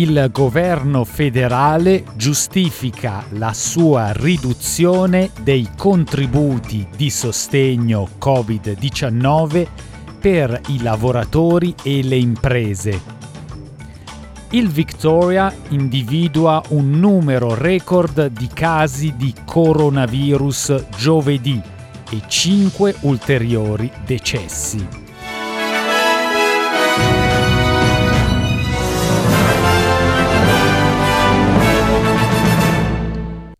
il governo federale giustifica la sua riduzione dei contributi di sostegno Covid-19 per i lavoratori e le imprese. Il Victoria individua un numero record di casi di coronavirus giovedì e 5 ulteriori decessi.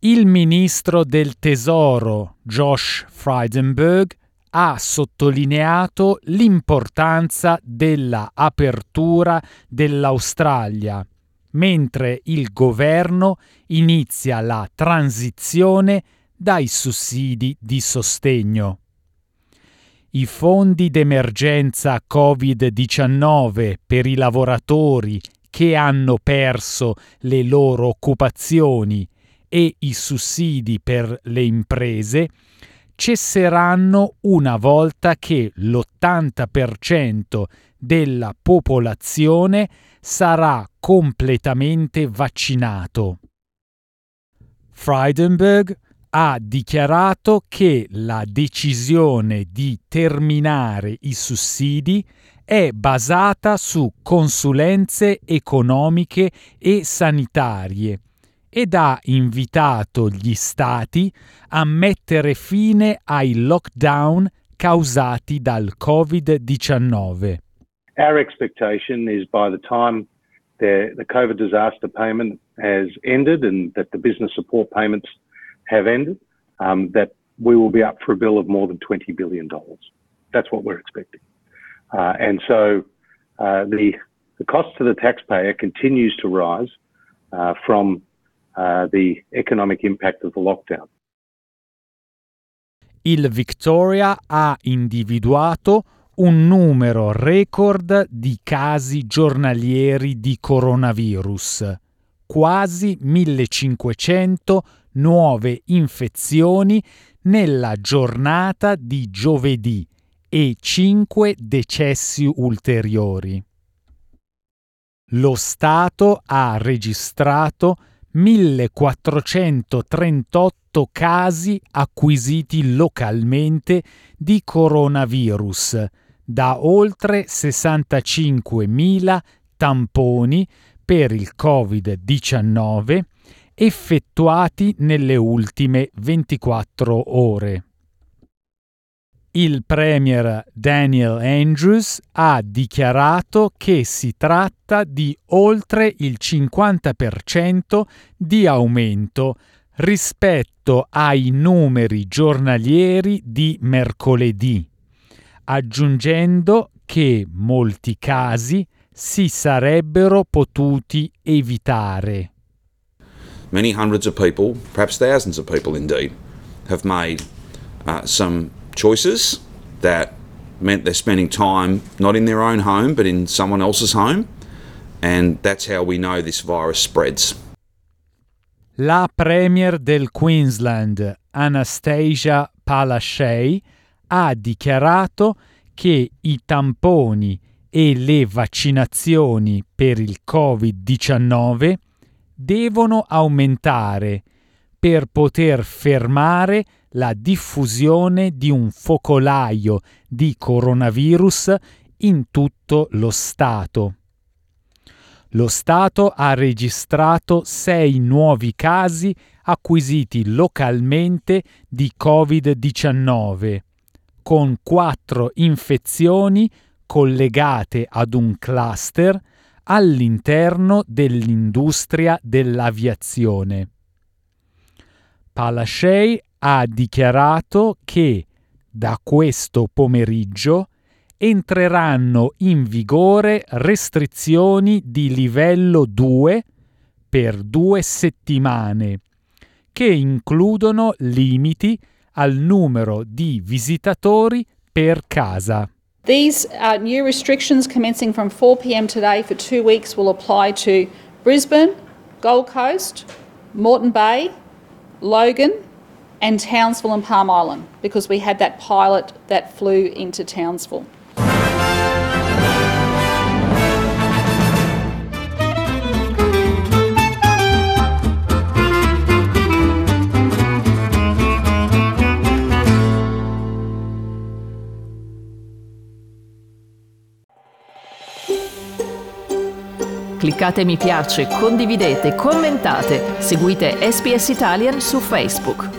Il ministro del Tesoro Josh Frydenberg ha sottolineato l'importanza della apertura dell'Australia, mentre il governo inizia la transizione dai sussidi di sostegno. I fondi d'emergenza Covid-19 per i lavoratori che hanno perso le loro occupazioni e i sussidi per le imprese cesseranno una volta che l'80% della popolazione sarà completamente vaccinato. Frydenberg ha dichiarato che la decisione di terminare i sussidi è basata su consulenze economiche e sanitarie ed ha invitato gli stati a mettere fine ai lockdown causati dal Covid-19. Our expectation is by the time the, the COVID disaster payment has ended and that the business support payments have ended, um, that we will be up for a bill of more than $20 billion. That's what we're expecting. Uh, and so uh, the, the cost to the taxpayer continues to rise uh, from uh, the economic impact of the lockdown. Il Victoria ha individuato un numero record di casi giornalieri di coronavirus, quasi 1500 nuove infezioni nella giornata di giovedì e 5 decessi ulteriori. Lo Stato ha registrato 1438 casi acquisiti localmente di coronavirus da oltre 65.000 tamponi per il Covid-19 effettuati nelle ultime 24 ore il premier Daniel Andrews ha dichiarato che si tratta di oltre il 50% di aumento rispetto ai numeri giornalieri di mercoledì, aggiungendo che molti casi si sarebbero potuti evitare. Many hundreds of people, perhaps thousands of people indeed, have made uh, some choices that meant they're spending time not in their own home but in someone else's home. And that's how we know this virus spreads. La Premier del Queensland, Anastasia Palaszczuk, ha dichiarato che i tamponi e le vaccinazioni per il Covid-19 devono aumentare per poter fermare la diffusione di un focolaio di coronavirus in tutto lo Stato. Lo Stato ha registrato sei nuovi casi acquisiti localmente di Covid-19, con quattro infezioni collegate ad un cluster all'interno dell'industria dell'aviazione. Palaszczuk ha dichiarato che da questo pomeriggio entreranno in vigore restrizioni di livello 2 per due settimane, che includono limiti al numero di visitatori per casa. These uh, new restrictions commencing from 4 pm today for two weeks will apply to Brisbane, Gold Coast, Moreton Bay, Logan, and Townsville and Palm Island because we had that pilot that flew into Townsville. Cliccate mi piace, condividete, commentate, seguite SPS Italian su Facebook.